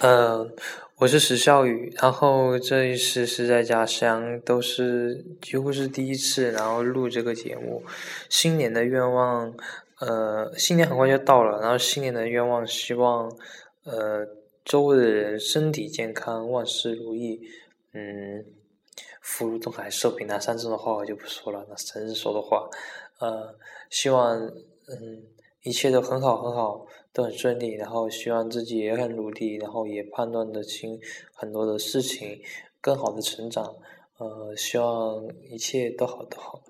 嗯，我是石笑宇，然后这一次是在家乡，都是几乎是第一次，然后录这个节目。新年的愿望，呃，新年很快就到了，然后新年的愿望，希望呃周围的人身体健康，万事如意，嗯，福如东海，寿比南山这种话我就不说了，那生日说的话，呃，希望嗯一切都很好很好。都很顺利，然后希望自己也很努力，然后也判断得清很多的事情，更好的成长，呃，希望一切都好都好。